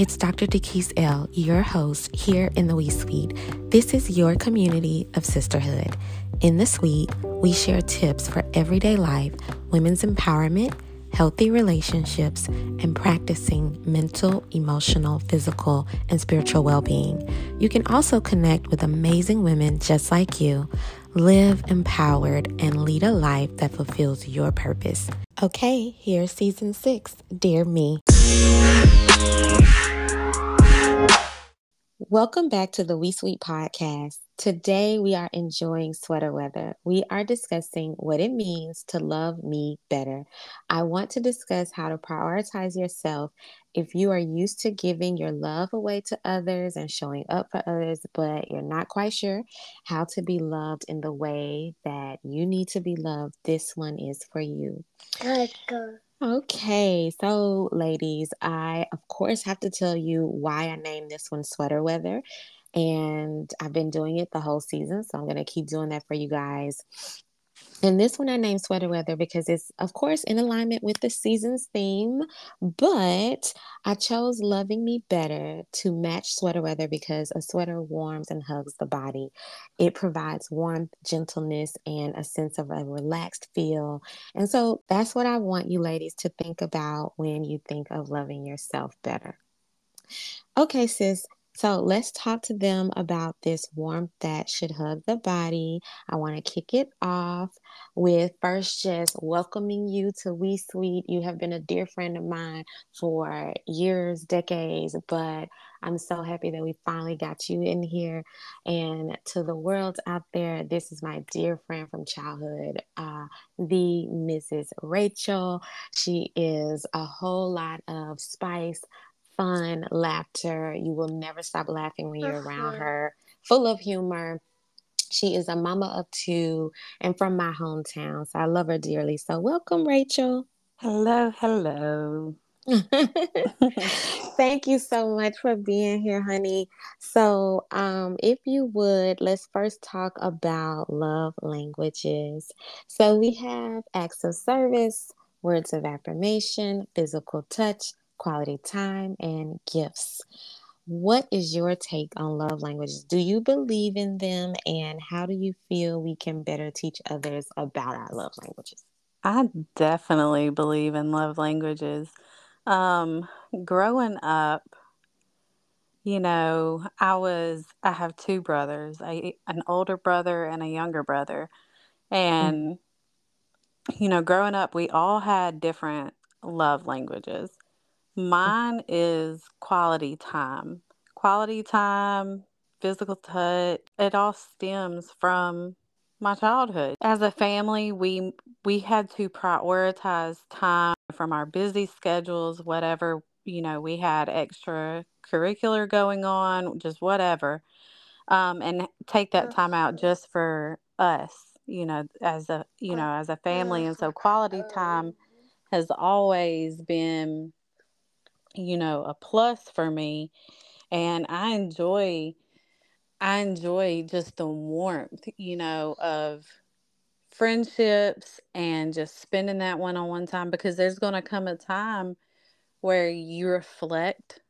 It's Dr. Dekeese L., your host here in the WE Suite. This is your community of sisterhood. In the suite, we share tips for everyday life, women's empowerment, healthy relationships, and practicing mental, emotional, physical, and spiritual well being. You can also connect with amazing women just like you, live empowered, and lead a life that fulfills your purpose. Okay, here's season six Dear Me. Welcome back to the WE Suite podcast. Today we are enjoying sweater weather. We are discussing what it means to love me better. I want to discuss how to prioritize yourself if you are used to giving your love away to others and showing up for others, but you're not quite sure how to be loved in the way that you need to be loved. This one is for you. Let's go. Okay, so ladies, I of course have to tell you why I named this one Sweater Weather. And I've been doing it the whole season, so I'm going to keep doing that for you guys. And this one I named Sweater Weather because it's, of course, in alignment with the season's theme. But I chose Loving Me Better to match sweater weather because a sweater warms and hugs the body. It provides warmth, gentleness, and a sense of a relaxed feel. And so that's what I want you ladies to think about when you think of loving yourself better. Okay, sis, so let's talk to them about this warmth that should hug the body. I want to kick it off with first just welcoming you to WE Suite. You have been a dear friend of mine for years, decades, but I'm so happy that we finally got you in here. And to the world out there, this is my dear friend from childhood, uh, the Mrs. Rachel. She is a whole lot of spice, fun, laughter. You will never stop laughing when you're uh-huh. around her, full of humor. She is a mama of two and from my hometown. So I love her dearly. So welcome, Rachel. Hello, hello. Thank you so much for being here, honey. So, um, if you would, let's first talk about love languages. So, we have acts of service, words of affirmation, physical touch, quality time, and gifts. What is your take on love languages? Do you believe in them, and how do you feel we can better teach others about our love languages? I definitely believe in love languages. Um, growing up, you know, I was I have two brothers, a, an older brother and a younger brother. And you know, growing up, we all had different love languages. Mine is quality time. Quality time, physical touch, it all stems from my childhood. As a family, we we had to prioritize time from our busy schedules, whatever, you know, we had extra curricular going on, just whatever. Um, and take that time out just for us, you know, as a you know, as a family. And so quality time has always been you know, a plus for me. And I enjoy I enjoy just the warmth, you know, of friendships and just spending that one on one time because there's going to come a time where you reflect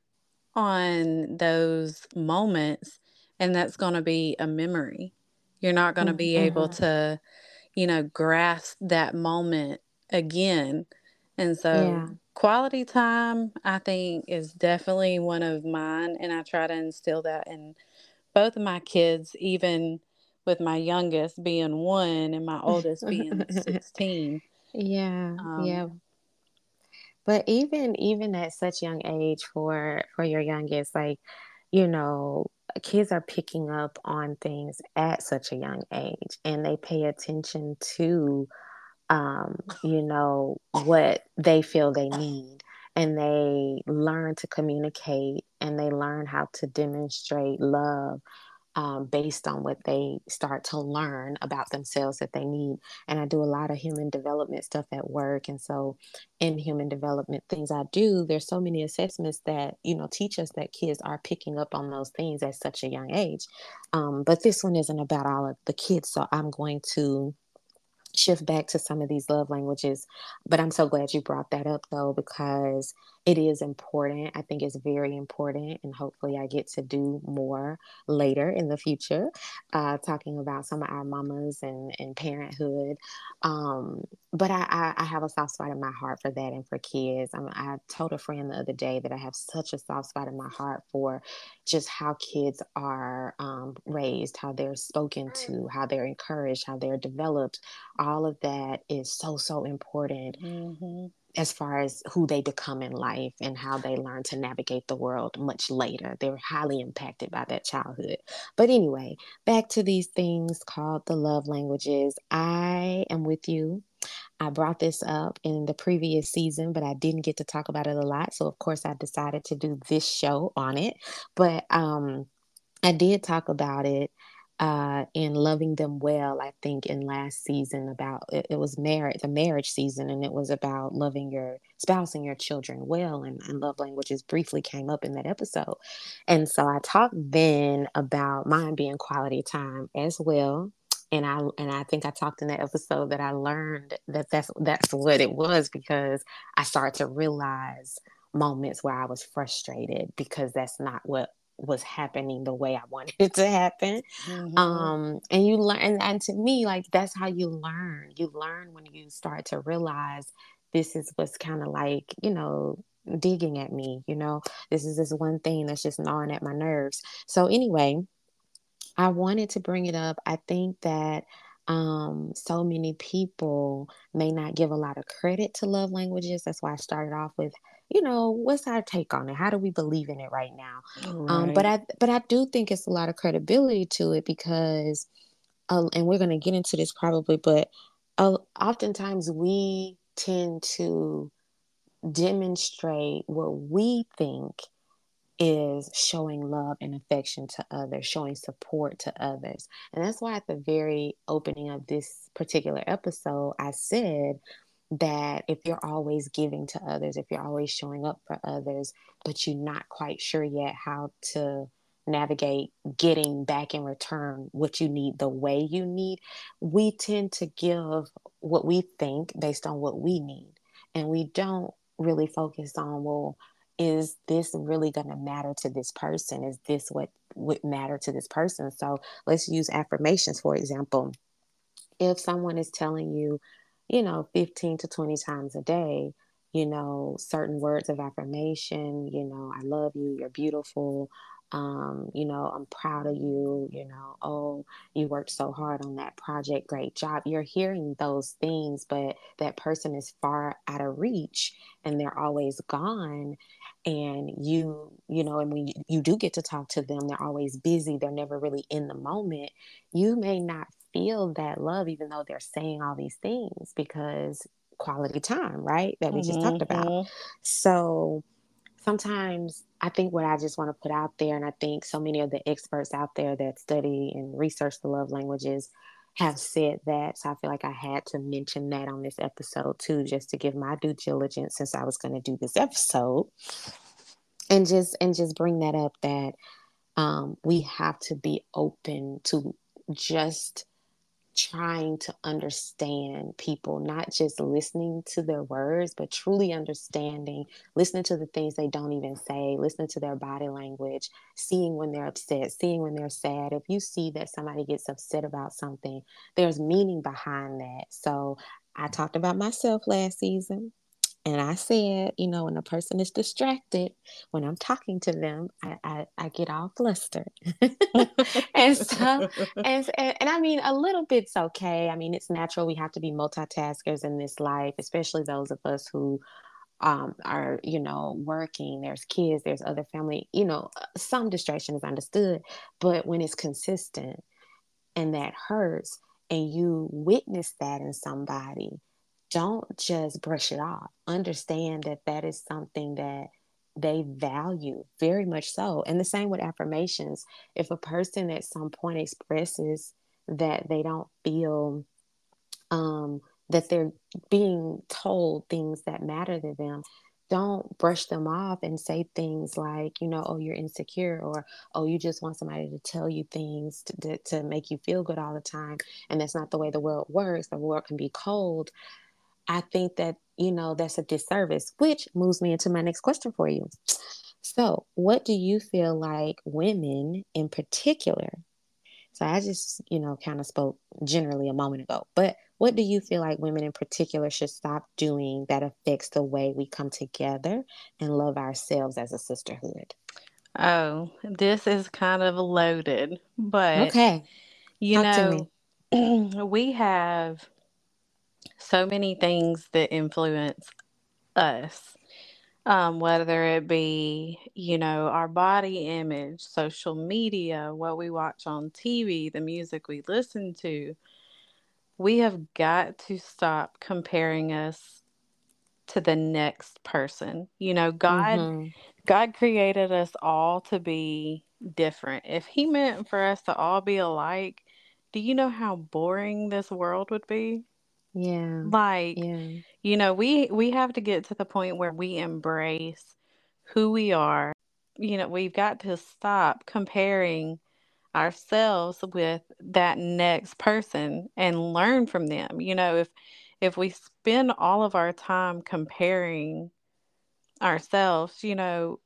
on those moments and that's going to be a memory. You're not going to be mm-hmm. able to, you know, grasp that moment again. And so yeah quality time i think is definitely one of mine and i try to instill that in both of my kids even with my youngest being one and my oldest being 16 yeah um, yeah. But even even at such young age for for your youngest like you know kids are picking up on things at such a young age and they pay attention to um, you know, what they feel they need. And they learn to communicate and they learn how to demonstrate love um, based on what they start to learn about themselves that they need. And I do a lot of human development stuff at work. And so, in human development things I do, there's so many assessments that, you know, teach us that kids are picking up on those things at such a young age. Um, but this one isn't about all of the kids. So, I'm going to shift back to some of these love languages. But I'm so glad you brought that up though, because it is important. I think it's very important. And hopefully, I get to do more later in the future, uh, talking about some of our mamas and, and parenthood. Um, but I, I, I, have a soft spot in my heart for that and for kids. I, I told a friend the other day that I have such a soft spot in my heart for just how kids are um, raised, how they're spoken to, how they're encouraged, how they're developed. All of that is so, so important. Mm-hmm as far as who they become in life and how they learn to navigate the world much later. They're highly impacted by that childhood. But anyway, back to these things called the love languages. I am with you. I brought this up in the previous season, but I didn't get to talk about it a lot. So, of course, I decided to do this show on it. But um, I did talk about it uh, in loving them well i think in last season about it, it, was marriage the marriage season and it was about loving your spouse and your children well and, and love languages briefly came up in that episode. And so i talked then about mine being quality time as well and I and I think I talked in that episode that I learned that that's that's what it was because I started to realize moments where I was frustrated because that's not what was happening the way I wanted it to happen. Mm-hmm. Um, and you learn, and, and to me, like that's how you learn. You learn when you start to realize this is what's kind of like, you know, digging at me, you know, this is this one thing that's just gnawing at my nerves. So, anyway, I wanted to bring it up. I think that um, so many people may not give a lot of credit to love languages. That's why I started off with you know, what's our take on it? How do we believe in it right now? Right. Um, but I but I do think it's a lot of credibility to it because, uh, and we're going to get into this probably, but uh, oftentimes we tend to demonstrate what we think is showing love and affection to others, showing support to others. And that's why at the very opening of this particular episode, I said that if you're always giving to others, if you're always showing up for others, but you're not quite sure yet how to navigate getting back in return what you need the way you need, we tend to give what we think based on what we need. And we don't really focus on, well, is this really going to matter to this person? Is this what would matter to this person? So let's use affirmations, for example. If someone is telling you, you know, 15 to 20 times a day, you know, certain words of affirmation, you know, I love you, you're beautiful, um, you know, I'm proud of you, you know, oh, you worked so hard on that project, great job. You're hearing those things, but that person is far out of reach and they're always gone. And you, you know, and when you, you do get to talk to them, they're always busy, they're never really in the moment. You may not feel that love, even though they're saying all these things, because quality time, right? That we mm-hmm. just talked about. Mm-hmm. So sometimes I think what I just want to put out there, and I think so many of the experts out there that study and research the love languages have said that. So I feel like I had to mention that on this episode too, just to give my due diligence since I was going to do this episode. And just and just bring that up that um, we have to be open to just trying to understand people, not just listening to their words, but truly understanding, listening to the things they don't even say, listening to their body language, seeing when they're upset, seeing when they're sad. If you see that somebody gets upset about something, there's meaning behind that. So I talked about myself last season. And I said, you know, when a person is distracted, when I'm talking to them, I, I, I get all flustered. and so, and, and, and I mean, a little bit's okay. I mean, it's natural. We have to be multitaskers in this life, especially those of us who um, are, you know, working. There's kids, there's other family, you know, some distraction is understood. But when it's consistent and that hurts, and you witness that in somebody, don't just brush it off. Understand that that is something that they value very much so. And the same with affirmations. If a person at some point expresses that they don't feel um, that they're being told things that matter to them, don't brush them off and say things like, you know, oh, you're insecure or, oh, you just want somebody to tell you things to, to, to make you feel good all the time. And that's not the way the world works. The world can be cold. I think that, you know, that's a disservice, which moves me into my next question for you. So, what do you feel like women in particular? So, I just, you know, kind of spoke generally a moment ago, but what do you feel like women in particular should stop doing that affects the way we come together and love ourselves as a sisterhood? Oh, this is kind of loaded, but okay. You Talk know, we have so many things that influence us. Um, whether it be, you know, our body image, social media, what we watch on TV, the music we listen to, we have got to stop comparing us to the next person. You know, God mm-hmm. God created us all to be different. If he meant for us to all be alike, do you know how boring this world would be? Yeah. Like, yeah. you know, we we have to get to the point where we embrace who we are. You know, we've got to stop comparing ourselves with that next person and learn from them. You know, if if we spend all of our time comparing ourselves, you know,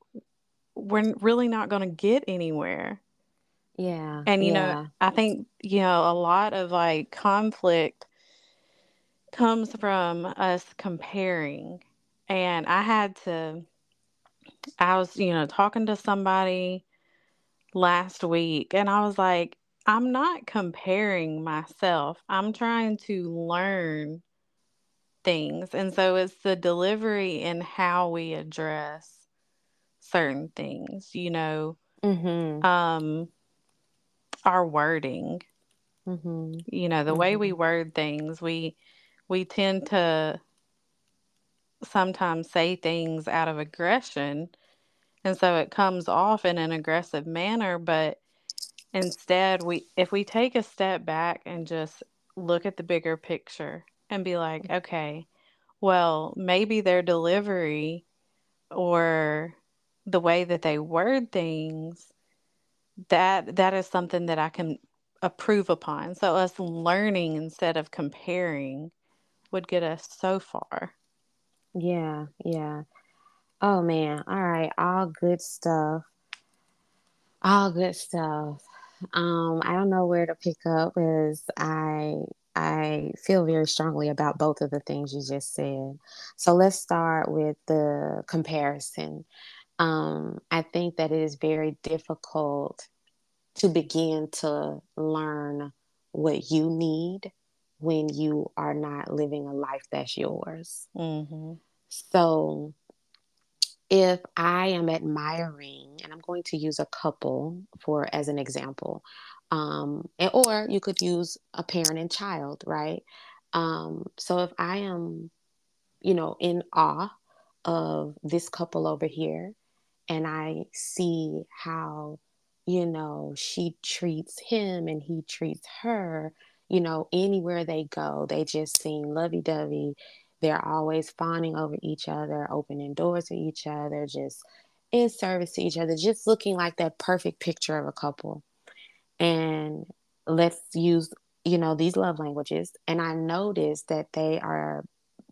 we're really not going to get anywhere. Yeah. And you yeah. know, I think, you know, a lot of like conflict comes from us comparing. And I had to I was, you know, talking to somebody last week and I was like, I'm not comparing myself. I'm trying to learn things. And so it's the delivery and how we address certain things, you know, mm-hmm. um, our wording. Mm-hmm. You know, the mm-hmm. way we mm-hmm. word things, we we tend to sometimes say things out of aggression and so it comes off in an aggressive manner but instead we if we take a step back and just look at the bigger picture and be like okay well maybe their delivery or the way that they word things that that is something that I can approve upon. So us learning instead of comparing would get us so far yeah yeah Oh man, all right, all good stuff. All good stuff. Um, I don't know where to pick up because I I feel very strongly about both of the things you just said. So let's start with the comparison. Um, I think that it is very difficult to begin to learn what you need when you are not living a life that's yours. Mm-hmm. So if I am admiring, and I'm going to use a couple for as an example, um, and, or you could use a parent and child, right? Um, so if I am, you know, in awe of this couple over here, and I see how, you know, she treats him and he treats her, you know, anywhere they go, they just seem lovey dovey they're always fawning over each other, opening doors to each other, just in service to each other, just looking like that perfect picture of a couple. And let's use, you know, these love languages. And I noticed that they are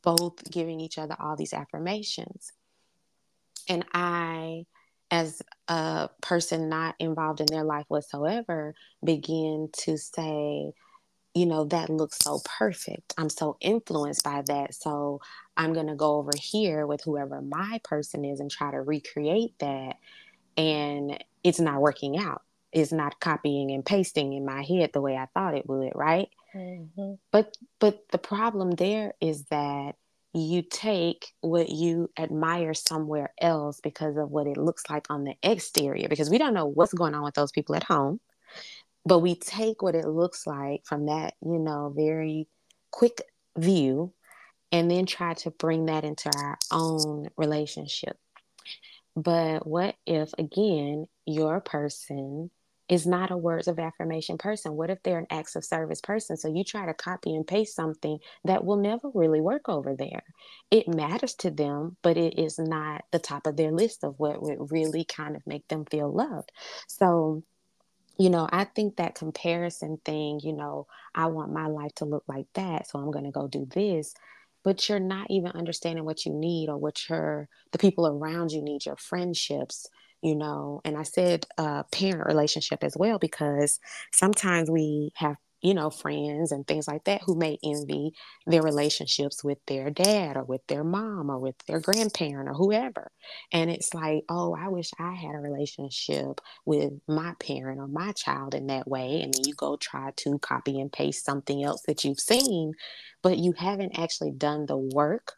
both giving each other all these affirmations. And I, as a person not involved in their life whatsoever, begin to say, you know, that looks so perfect. I'm so influenced by that. So I'm going to go over here with whoever my person is and try to recreate that. And it's not working out. It's not copying and pasting in my head the way I thought it would, right? Mm-hmm. But but the problem there is that you take what you admire somewhere else because of what it looks like on the exterior because we don't know what's going on with those people at home but we take what it looks like from that, you know, very quick view and then try to bring that into our own relationship. But what if, again, your person is not a words of affirmation person? What if they're an acts of service person? So you try to copy and paste something that will never really work over there. It matters to them, but it is not the top of their list of what would really kind of make them feel loved. So you know, I think that comparison thing, you know, I want my life to look like that, so I'm going to go do this. But you're not even understanding what you need or what your the people around you need, your friendships, you know. And I said uh, parent relationship as well because sometimes we have you know, friends and things like that who may envy their relationships with their dad or with their mom or with their grandparent or whoever. And it's like, oh, I wish I had a relationship with my parent or my child in that way. And then you go try to copy and paste something else that you've seen, but you haven't actually done the work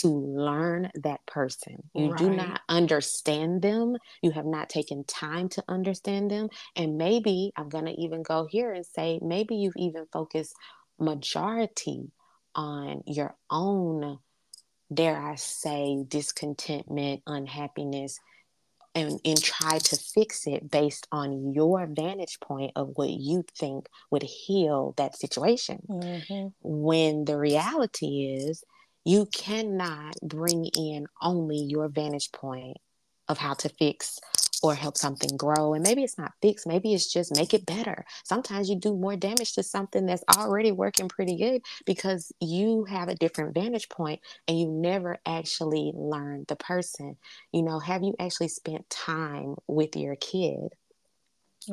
to learn that person. You right. do not understand them. You have not taken time to understand them. And maybe I'm going to even go here and say, maybe you've even focused majority on your own, dare I say, discontentment, unhappiness, and, and try to fix it based on your vantage point of what you think would heal that situation. Mm-hmm. When the reality is, you cannot bring in only your vantage point of how to fix or help something grow. And maybe it's not fix, maybe it's just make it better. Sometimes you do more damage to something that's already working pretty good because you have a different vantage point and you never actually learn the person. You know, have you actually spent time with your kid?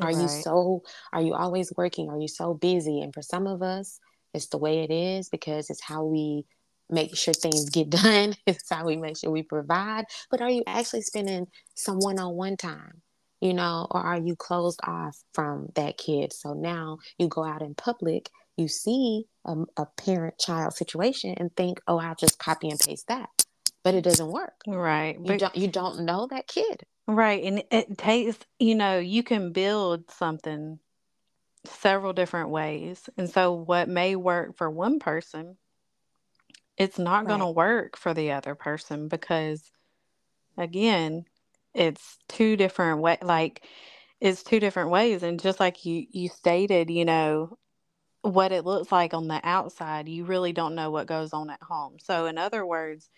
Are you so are you always working? Are you so busy? And for some of us, it's the way it is because it's how we make sure things get done. it's how we make sure we provide. But are you actually spending some one on one time? You know, or are you closed off from that kid? So now you go out in public, you see a, a parent child situation and think, oh, I'll just copy and paste that. But it doesn't work. Right. You but, don't you don't know that kid. Right. And it takes, you know, you can build something several different ways. And so what may work for one person it's not going to work for the other person because again it's two different way like it's two different ways. And just like you you stated you know what it looks like on the outside you really don't know what goes on at home. So in other words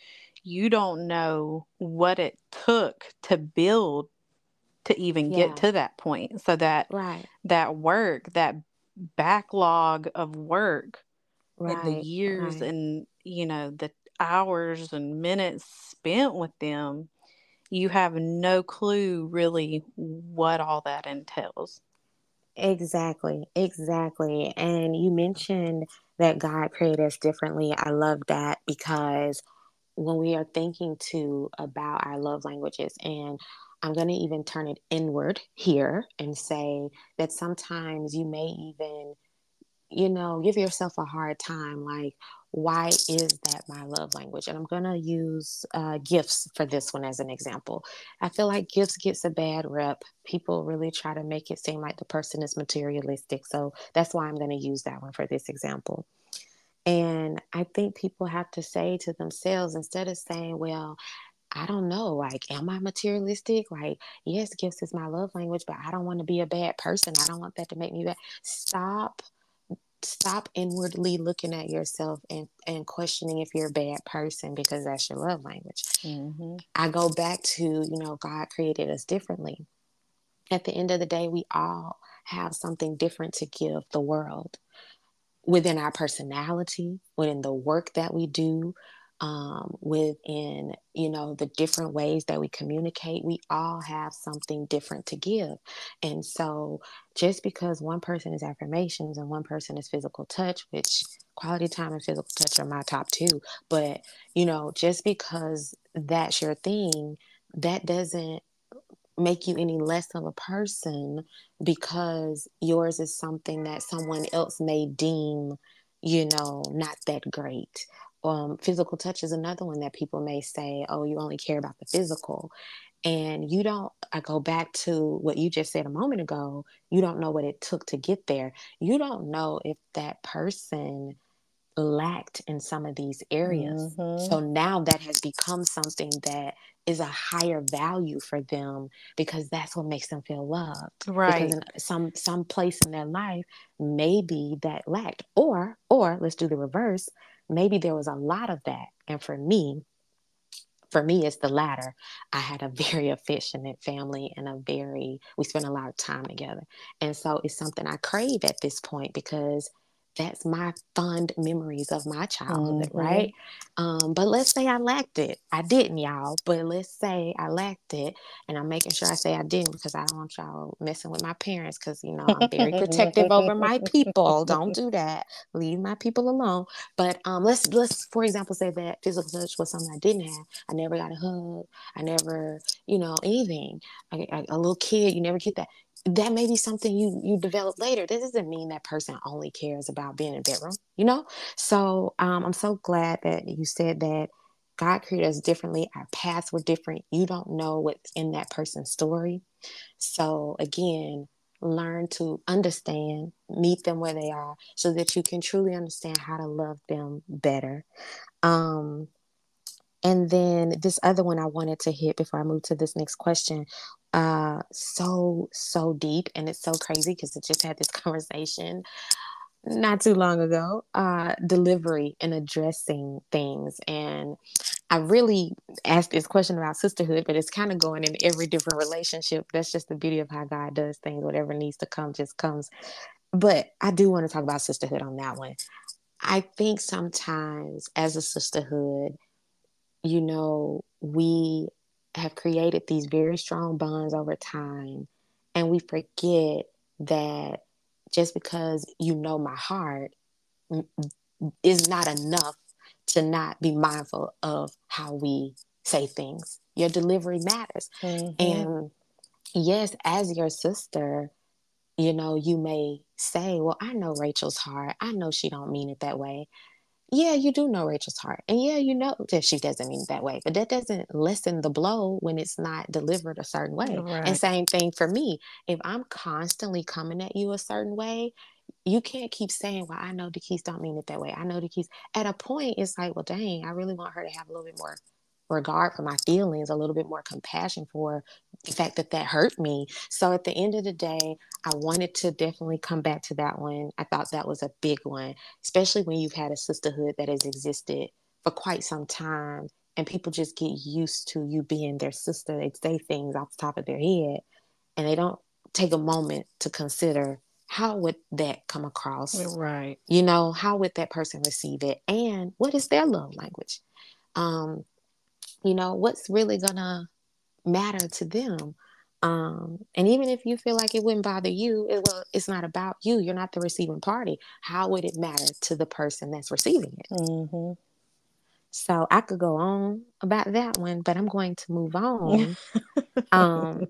you don't know what it took to build to even yeah. get to that point. So that right. that work that backlog of work right, the years right. and you know the hours and minutes spent with them you have no clue really what all that entails exactly exactly and you mentioned that god created us differently i love that because when we are thinking to about our love languages and i'm going to even turn it inward here and say that sometimes you may even you know, give yourself a hard time. Like, why is that my love language? And I'm going to use uh, gifts for this one as an example. I feel like gifts gets a bad rep. People really try to make it seem like the person is materialistic. So that's why I'm going to use that one for this example. And I think people have to say to themselves instead of saying, well, I don't know. Like, am I materialistic? Like, yes, gifts is my love language, but I don't want to be a bad person. I don't want that to make me bad. Stop stop inwardly looking at yourself and, and questioning if you're a bad person because that's your love language. Mm-hmm. I go back to, you know, God created us differently. At the end of the day, we all have something different to give the world within our personality, within the work that we do, um, within you know the different ways that we communicate we all have something different to give. And so just because one person is affirmations and one person is physical touch which quality time and physical touch are my top two but you know just because that's your thing that doesn't make you any less of a person because yours is something that someone else may deem you know not that great um, physical touch is another one that people may say, oh, you only care about the physical. And you don't, I go back to what you just said a moment ago, you don't know what it took to get there. You don't know if that person lacked in some of these areas. Mm-hmm. So now that has become something that is a higher value for them because that's what makes them feel loved. Right. Because in some some place in their life, maybe that lacked. Or or let's do the reverse. Maybe there was a lot of that. And for me, for me it's the latter i had a very affectionate family and a very we spent a lot of time together and so it's something i crave at this point because that's my fond memories of my childhood, mm-hmm. right? Um, but let's say I lacked it. I didn't, y'all. But let's say I lacked it, and I'm making sure I say I didn't because I don't want y'all messing with my parents because you know I'm very protective over my people. Don't do that. Leave my people alone. But um, let's let's for example say that physical touch was something I didn't have. I never got a hug. I never, you know, anything. I, I, a little kid, you never get that that may be something you you develop later. That doesn't mean that person only cares about being in a bedroom, you know. So um, I'm so glad that you said that God created us differently. Our paths were different. You don't know what's in that person's story. So again, learn to understand, meet them where they are, so that you can truly understand how to love them better. Um, and then this other one I wanted to hit before I move to this next question uh so so deep and it's so crazy because I just had this conversation not too long ago uh delivery and addressing things. And I really asked this question about sisterhood but it's kind of going in every different relationship. That's just the beauty of how God does things. Whatever needs to come just comes. But I do want to talk about sisterhood on that one. I think sometimes as a sisterhood you know we have created these very strong bonds over time. And we forget that just because you know my heart is not enough to not be mindful of how we say things. Your delivery matters. Mm-hmm. And yes, as your sister, you know, you may say, well, I know Rachel's heart. I know she don't mean it that way yeah, you do know Rachel's heart. And yeah, you know that she doesn't mean that way, but that doesn't lessen the blow when it's not delivered a certain way. Right. And same thing for me. If I'm constantly coming at you a certain way, you can't keep saying, Well, I know Dekeese don't mean it that way. I know Dekeese. At a point, it's like, Well, dang, I really want her to have a little bit more regard for my feelings, a little bit more compassion for the fact that that hurt me. So at the end of the day, I wanted to definitely come back to that one. I thought that was a big one, especially when you've had a sisterhood that has existed for quite some time and people just get used to you being their sister. They say things off the top of their head and they don't take a moment to consider how would that come across? Right. You know, how would that person receive it? And what is their love language? Um, you know, what's really gonna matter to them? Um, and even if you feel like it wouldn't bother you, it, well, it's not about you. You're not the receiving party. How would it matter to the person that's receiving it? Mm-hmm. So I could go on about that one, but I'm going to move on. um,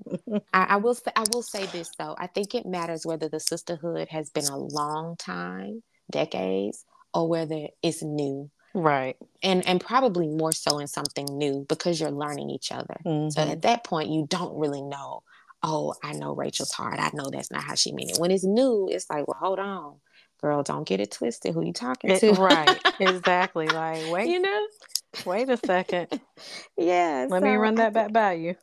I, I will say, I will say this though. I think it matters whether the sisterhood has been a long time, decades, or whether it's new. Right. And and probably more so in something new because you're learning each other. Mm-hmm. So at that point you don't really know, oh, I know Rachel's heart. I know that's not how she meant it. When it's new, it's like, well, hold on. Girl, don't get it twisted. Who you talking to? It, right. exactly. Like, wait. You know? Wait a second. yeah. Let so me run that back by you.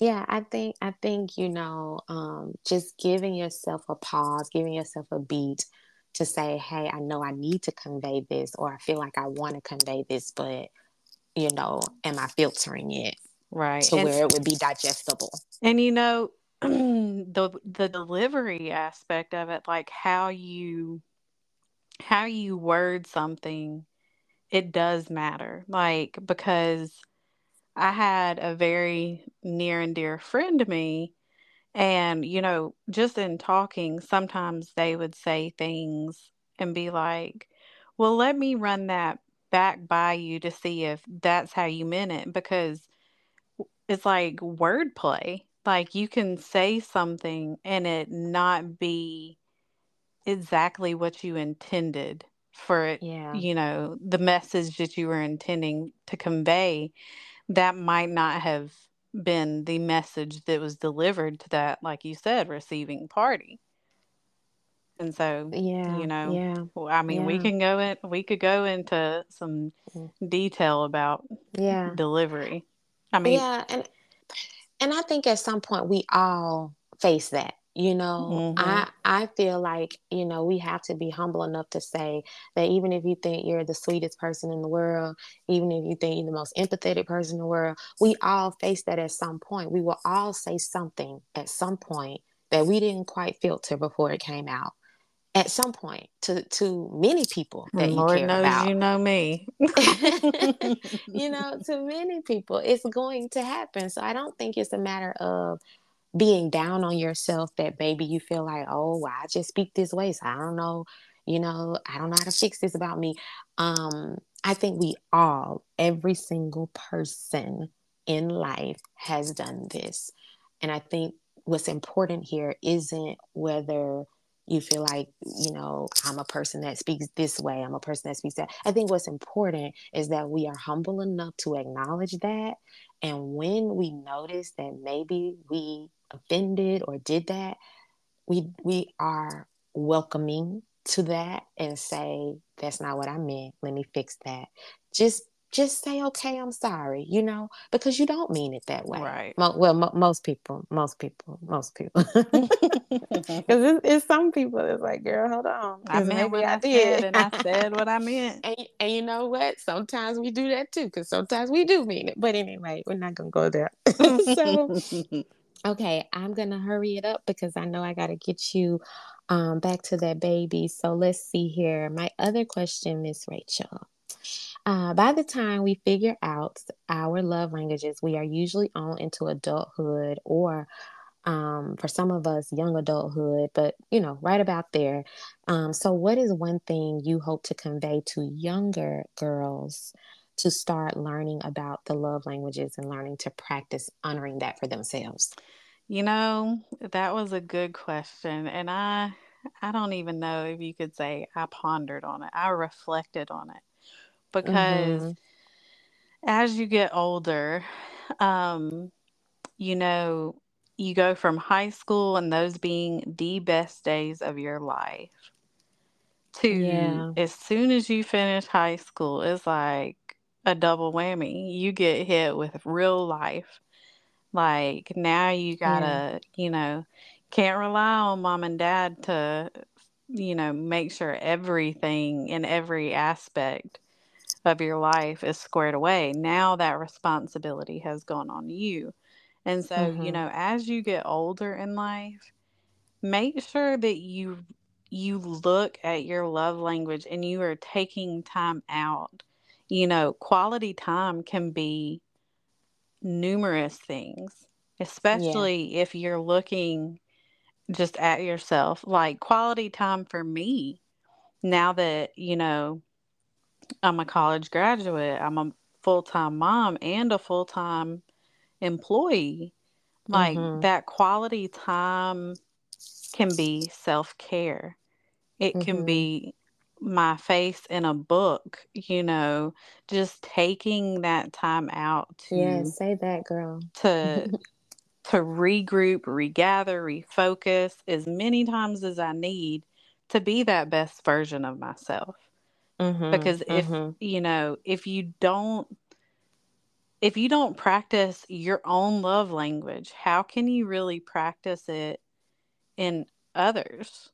Yeah, I think I think, you know, um, just giving yourself a pause, giving yourself a beat to say, hey, I know I need to convey this, or I feel like I want to convey this, but, you know, am I filtering it? Right. To and, where it would be digestible. And, you know, the the delivery aspect of it like how you how you word something it does matter like because i had a very near and dear friend to me and, you know, just in talking, sometimes they would say things and be like, well, let me run that back by you to see if that's how you meant it because it's like wordplay. Like you can say something and it not be exactly what you intended for it, yeah. you know, the message that you were intending to convey that might not have been the message that was delivered to that, like you said, receiving party. And so, yeah, you know, yeah, well, I mean, yeah. we can go in, we could go into some mm. detail about yeah delivery. I mean, yeah, and and I think at some point we all face that. You know, mm-hmm. I I feel like you know we have to be humble enough to say that even if you think you're the sweetest person in the world, even if you think you're the most empathetic person in the world, we all face that at some point. We will all say something at some point that we didn't quite filter before it came out at some point to to many people that Lord you care knows about. you know me. you know, to many people, it's going to happen. So I don't think it's a matter of being down on yourself that maybe you feel like, oh, I just speak this way, so I don't know, you know, I don't know how to fix this about me. Um, I think we all, every single person in life has done this. And I think what's important here isn't whether you feel like you know i'm a person that speaks this way i'm a person that speaks that i think what's important is that we are humble enough to acknowledge that and when we notice that maybe we offended or did that we we are welcoming to that and say that's not what i meant. Let me fix that. Just just say okay i'm sorry you know because you don't mean it that way. Right. Mo- well mo- most people most people most people. Because it's, it's, some people that's like girl hold on i meant what I, I did. and i said what i meant. And, and you know what? Sometimes we do that too because sometimes we do mean it. But anyway we're not gonna go there. So okay i'm gonna hurry it up because i know i gotta get you um, back to that baby so let's see here my other question miss rachel uh, by the time we figure out our love languages, we are usually on into adulthood or um, for some of us, young adulthood, but you know, right about there. Um, so, what is one thing you hope to convey to younger girls to start learning about the love languages and learning to practice honoring that for themselves? You know, that was a good question. And I I don't even know if you could say I pondered on it. I reflected on it because mm-hmm. as you get older, um, you know, you go from high school and those being the best days of your life to yeah. as soon as you finish high school, it's like a double whammy. You get hit with real life. Like now you gotta, yeah. you know, can't rely on mom and dad to, you know, make sure everything in every aspect of your life is squared away. Now that responsibility has gone on you. And so, mm-hmm. you know, as you get older in life, make sure that you you look at your love language and you are taking time out. You know, quality time can be numerous things, especially yeah. if you're looking just at yourself. Like quality time for me, now that, you know, I'm a college graduate, I'm a full time mom and a full time employee. Like mm-hmm. that quality time can be self care. It mm-hmm. can be my face in a book, you know, just taking that time out to Yeah, say that girl. To to regroup, regather, refocus as many times as I need to be that best version of myself. Mm-hmm, because if mm-hmm. you know, if you don't if you don't practice your own love language, how can you really practice it in others?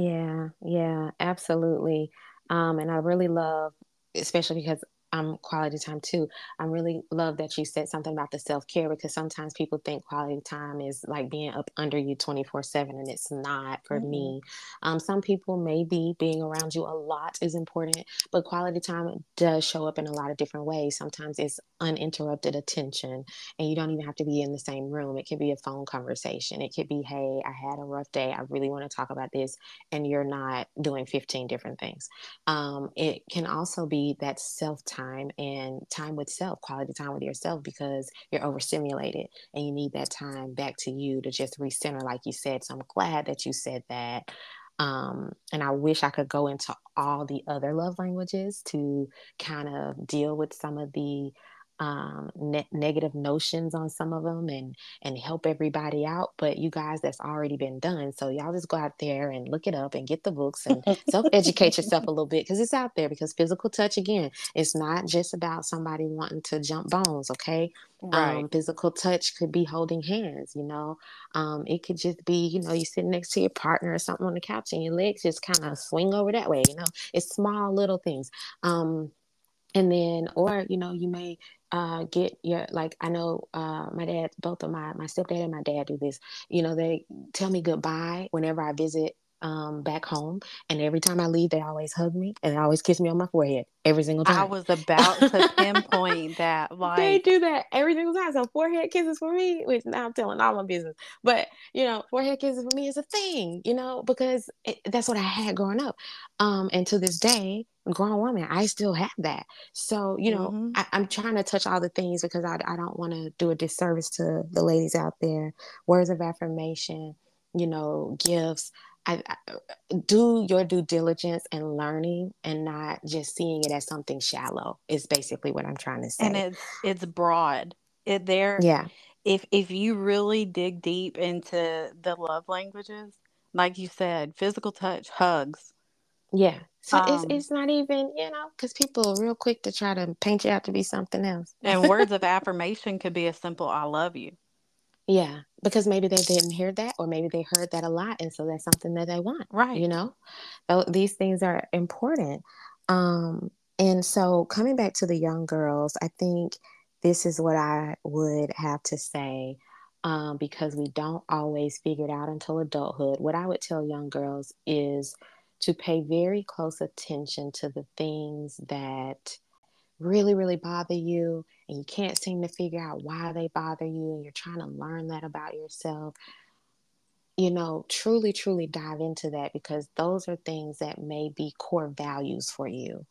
Yeah, yeah, absolutely. Um, and I really love, especially because um quality time too. I really love that you said something about the self care because sometimes people think quality time is like being up under you 24 7 and it's not for mm-hmm. me. Um, some people maybe being around you a lot is important, but quality time does show up in a lot of different ways. Sometimes it's uninterrupted attention and you don't even have to be in the same room. It could be a phone conversation. It could be, hey, I had a rough day. I really want to talk about this. And you're not doing 15 different things. Um, it can also be that self time time and time with self, quality time with yourself because you're overstimulated and you need that time back to you to just recenter, like you said. So I'm glad that you said that. Um, and I wish I could go into all the other love languages to kind of deal with some of the um, ne- negative notions on some of them and and help everybody out. But you guys, that's already been done. So y'all just go out there and look it up and get the books and self educate yourself a little bit because it's out there. Because physical touch, again, it's not just about somebody wanting to jump bones. Okay, Right. Um, physical touch could be holding hands, you know. Um, it could just be, you know, you sitting next to your partner or something on the couch and your legs just kind of swing over that way, you know. It's small little things. Um, and then, or, you know, you may uh, get your like I know uh, my dad, both of my my stepdad and my dad do this. You know, they tell me goodbye whenever I visit um, back home, and every time I leave, they always hug me and they always kiss me on my forehead every single time. I was about to pinpoint that. Like they do that every single time. So forehead kisses for me, which now I'm telling all my business, but you know, forehead kisses for me is a thing, you know, because it, that's what I had growing up. Um, and to this day, grown woman, I still have that. So you know, mm-hmm. I, am trying to touch all the things because I, I don't want to do a disservice to the ladies out there. Words of affirmation, you know, gifts. I, I, do your due diligence and learning and not just seeing it as something shallow is basically what I'm trying to say. And it's it's broad. It there yeah. If if you really dig deep into the love languages, like you said, physical touch, hugs. Yeah. So um, it's it's not even, you know, because people are real quick to try to paint you out to be something else. and words of affirmation could be a simple I love you. Yeah, because maybe they didn't hear that, or maybe they heard that a lot, and so that's something that they want. Right. You know, so these things are important. Um, and so coming back to the young girls, I think this is what I would have to say. Um, because we don't always figure it out until adulthood. What I would tell young girls is to pay very close attention to the things that really, really bother you and you can't seem to figure out why they bother you and you're trying to learn that about yourself, you know, truly, truly dive into that because those are things that may be core values for you.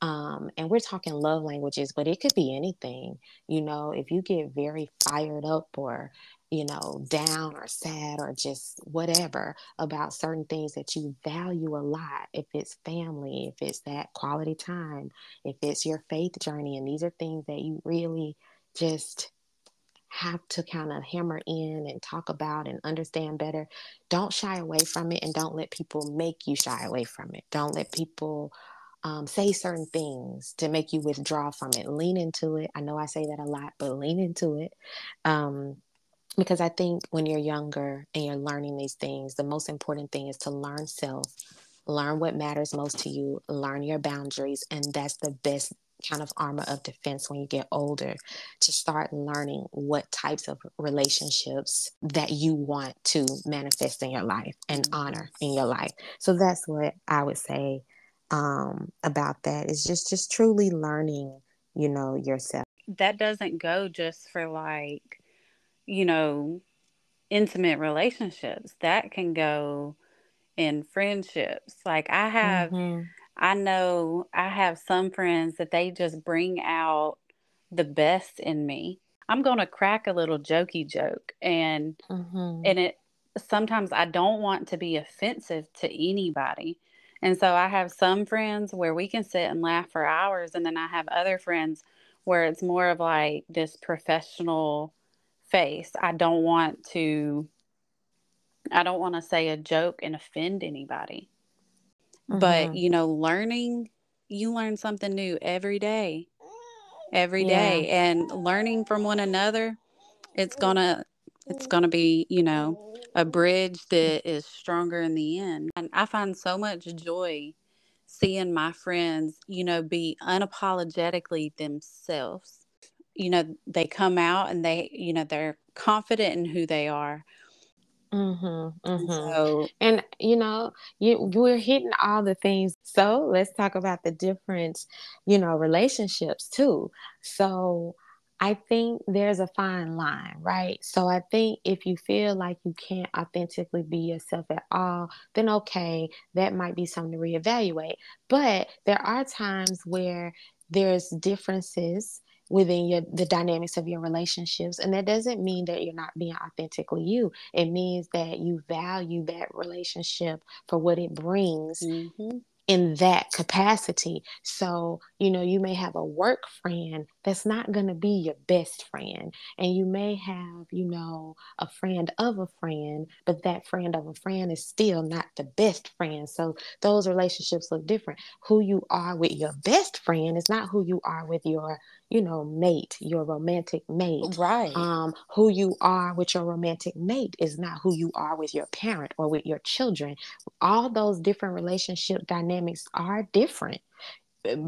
Um, and we're talking love languages, but it could be anything. You know, if you get very fired up or you know, down or sad or just whatever about certain things that you value a lot. If it's family, if it's that quality time, if it's your faith journey, and these are things that you really just have to kind of hammer in and talk about and understand better. Don't shy away from it and don't let people make you shy away from it. Don't let people um, say certain things to make you withdraw from it. Lean into it. I know I say that a lot, but lean into it. Um, because I think when you're younger and you're learning these things, the most important thing is to learn self, learn what matters most to you, learn your boundaries, and that's the best kind of armor of defense when you get older to start learning what types of relationships that you want to manifest in your life and mm-hmm. honor in your life. So that's what I would say um, about that is just just truly learning, you know, yourself. That doesn't go just for like you know, intimate relationships. That can go in friendships. Like I have, mm-hmm. I know I have some friends that they just bring out the best in me. I'm going to crack a little jokey joke and mm-hmm. and it sometimes I don't want to be offensive to anybody. And so I have some friends where we can sit and laugh for hours and then I have other friends where it's more of like this professional face. I don't want to I don't want to say a joke and offend anybody. Mm-hmm. But, you know, learning you learn something new every day. Every day yeah. and learning from one another, it's going to it's going to be, you know, a bridge that is stronger in the end. And I find so much joy seeing my friends, you know, be unapologetically themselves you know they come out and they you know they're confident in who they are Mm-hmm, mm-hmm. So, and you know, you we're hitting all the things. So let's talk about the different, you know, relationships too. So I think there's a fine line, right? So I think if you feel like you can't authentically be yourself at all, then okay, that might be something to reevaluate. But there are times where there's differences within your the dynamics of your relationships and that doesn't mean that you're not being authentically you it means that you value that relationship for what it brings mm-hmm. In that capacity. So, you know, you may have a work friend that's not going to be your best friend. And you may have, you know, a friend of a friend, but that friend of a friend is still not the best friend. So those relationships look different. Who you are with your best friend is not who you are with your you know, mate, your romantic mate. Right. Um, who you are with your romantic mate is not who you are with your parent or with your children. All those different relationship dynamics are different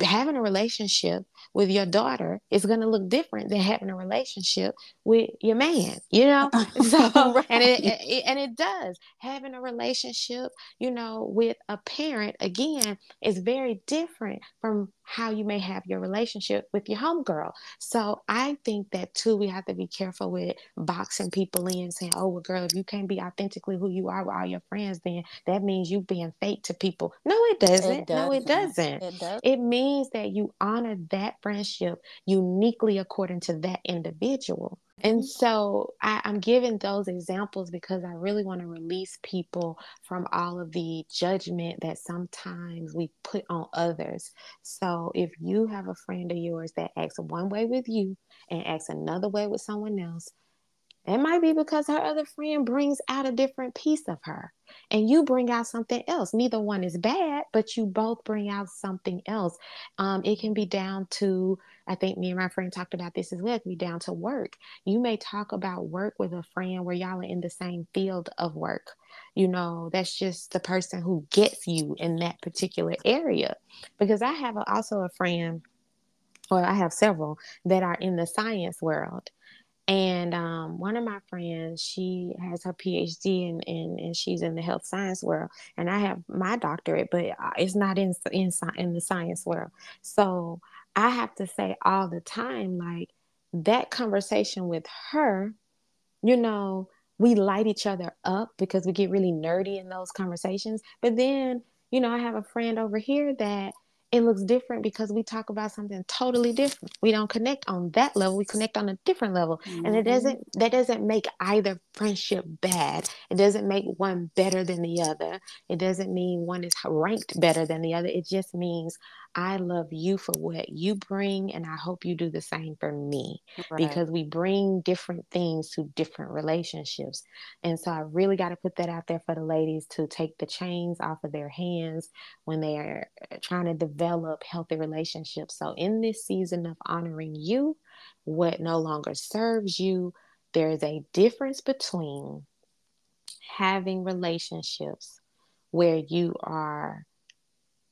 having a relationship with your daughter is going to look different than having a relationship with your man you know so right. and it, it, and it does having a relationship you know with a parent again is very different from how you may have your relationship with your homegirl. So I think that too, we have to be careful with boxing people in, saying, "Oh, well, girl, if you can't be authentically who you are with all your friends, then that means you being fake to people." No, it doesn't. It doesn't. No, it doesn't. It does. It means that you honor that friendship uniquely according to that individual. And so I, am giving those examples because I really want to release people from all of the judgment that sometimes we put on others. So if you have a friend of yours that acts one way with you and acts another way with someone else, it might be because her other friend brings out a different piece of her and you bring out something else. Neither one is bad, but you both bring out something else. Um, it can be down to, I think me and my friend talked about this as well, it can be down to work. You may talk about work with a friend where y'all are in the same field of work. You know, that's just the person who gets you in that particular area. Because I have a, also a friend, or I have several that are in the science world and um, one of my friends, she has her PhD and, and, and she's in the health science world. And I have my doctorate, but uh, it's not in, in, in the science world. So I have to say all the time, like that conversation with her, you know, we light each other up because we get really nerdy in those conversations. But then, you know, I have a friend over here that it looks different because we talk about something totally different. We don't connect on that level. We connect on a different level. Mm-hmm. And it mm-hmm. doesn't that doesn't make either friendship bad. It doesn't make one better than the other. It doesn't mean one is ranked better than the other. It just means I love you for what you bring, and I hope you do the same for me right. because we bring different things to different relationships. And so I really got to put that out there for the ladies to take the chains off of their hands when they are uh, trying to develop healthy relationships. So, in this season of honoring you, what no longer serves you, there is a difference between having relationships where you are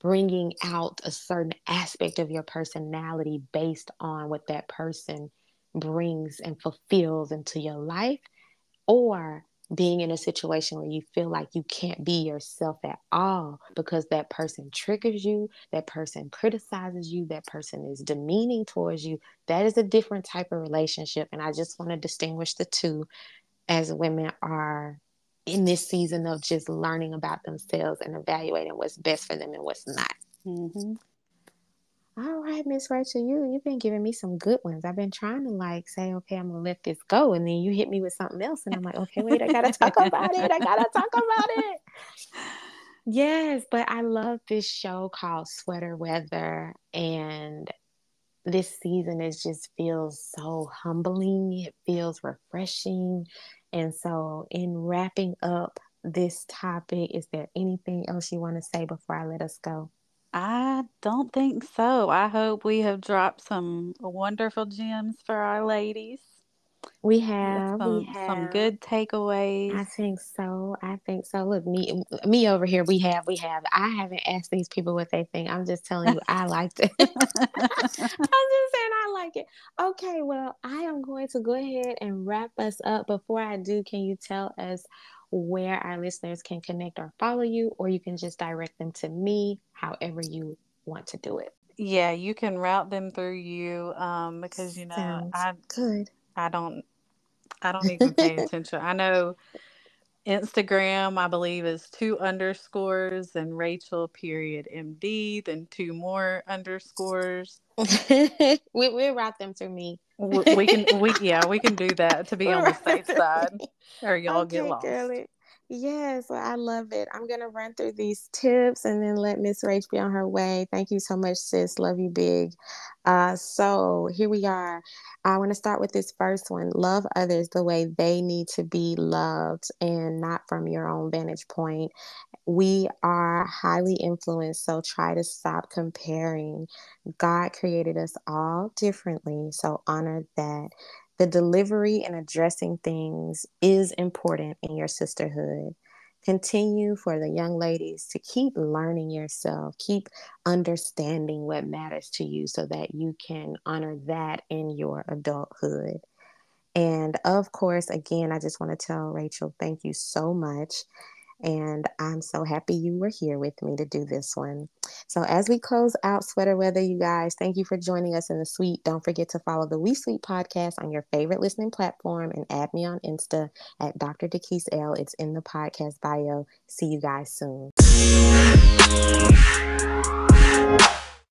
bringing out a certain aspect of your personality based on what that person brings and fulfills into your life, or being in a situation where you feel like you can't be yourself at all because that person triggers you, that person criticizes you, that person is demeaning towards you. That is a different type of relationship. And I just want to distinguish the two as women are in this season of just learning about themselves and evaluating what's best for them and what's not. Mm-hmm. All right, Miss Rachel, you you've been giving me some good ones. I've been trying to like say, okay, I'm gonna let this go, and then you hit me with something else, and I'm like, okay, wait, I gotta talk about it. I gotta talk about it. Yes, but I love this show called Sweater Weather, and this season it just feels so humbling. It feels refreshing. And so, in wrapping up this topic, is there anything else you want to say before I let us go? I don't think so. I hope we have dropped some wonderful gems for our ladies. We have, some, we have some good takeaways. I think so. I think so. Look, me, me over here. We have, we have. I haven't asked these people what they think. I'm just telling you, I liked it. I'm just saying, I like it. Okay, well, I am going to go ahead and wrap us up. Before I do, can you tell us where our listeners can connect or follow you, or you can just direct them to me, however you want to do it. Yeah, you can route them through you um, because you know Sounds I good. I don't I don't even pay attention. I know Instagram, I believe, is two underscores and Rachel period MD, then two more underscores. we we route them through me. we, we, can we yeah we can do that to be on the safe side, or y'all okay, get lost. Girly. Yes, I love it. I'm gonna run through these tips and then let Miss Rach be on her way. Thank you so much, sis. Love you big. Uh, so here we are. I want to start with this first one. Love others the way they need to be loved and not from your own vantage point. We are highly influenced, so try to stop comparing. God created us all differently, so honor that. The delivery and addressing things is important in your sisterhood. Continue for the young ladies to keep learning yourself, keep understanding what matters to you so that you can honor that in your adulthood. And of course, again, I just want to tell Rachel, thank you so much. And I'm so happy you were here with me to do this one. So, as we close out Sweater Weather, you guys, thank you for joining us in the suite. Don't forget to follow the WE Suite podcast on your favorite listening platform and add me on Insta at Dr. Dekeese L. It's in the podcast bio. See you guys soon.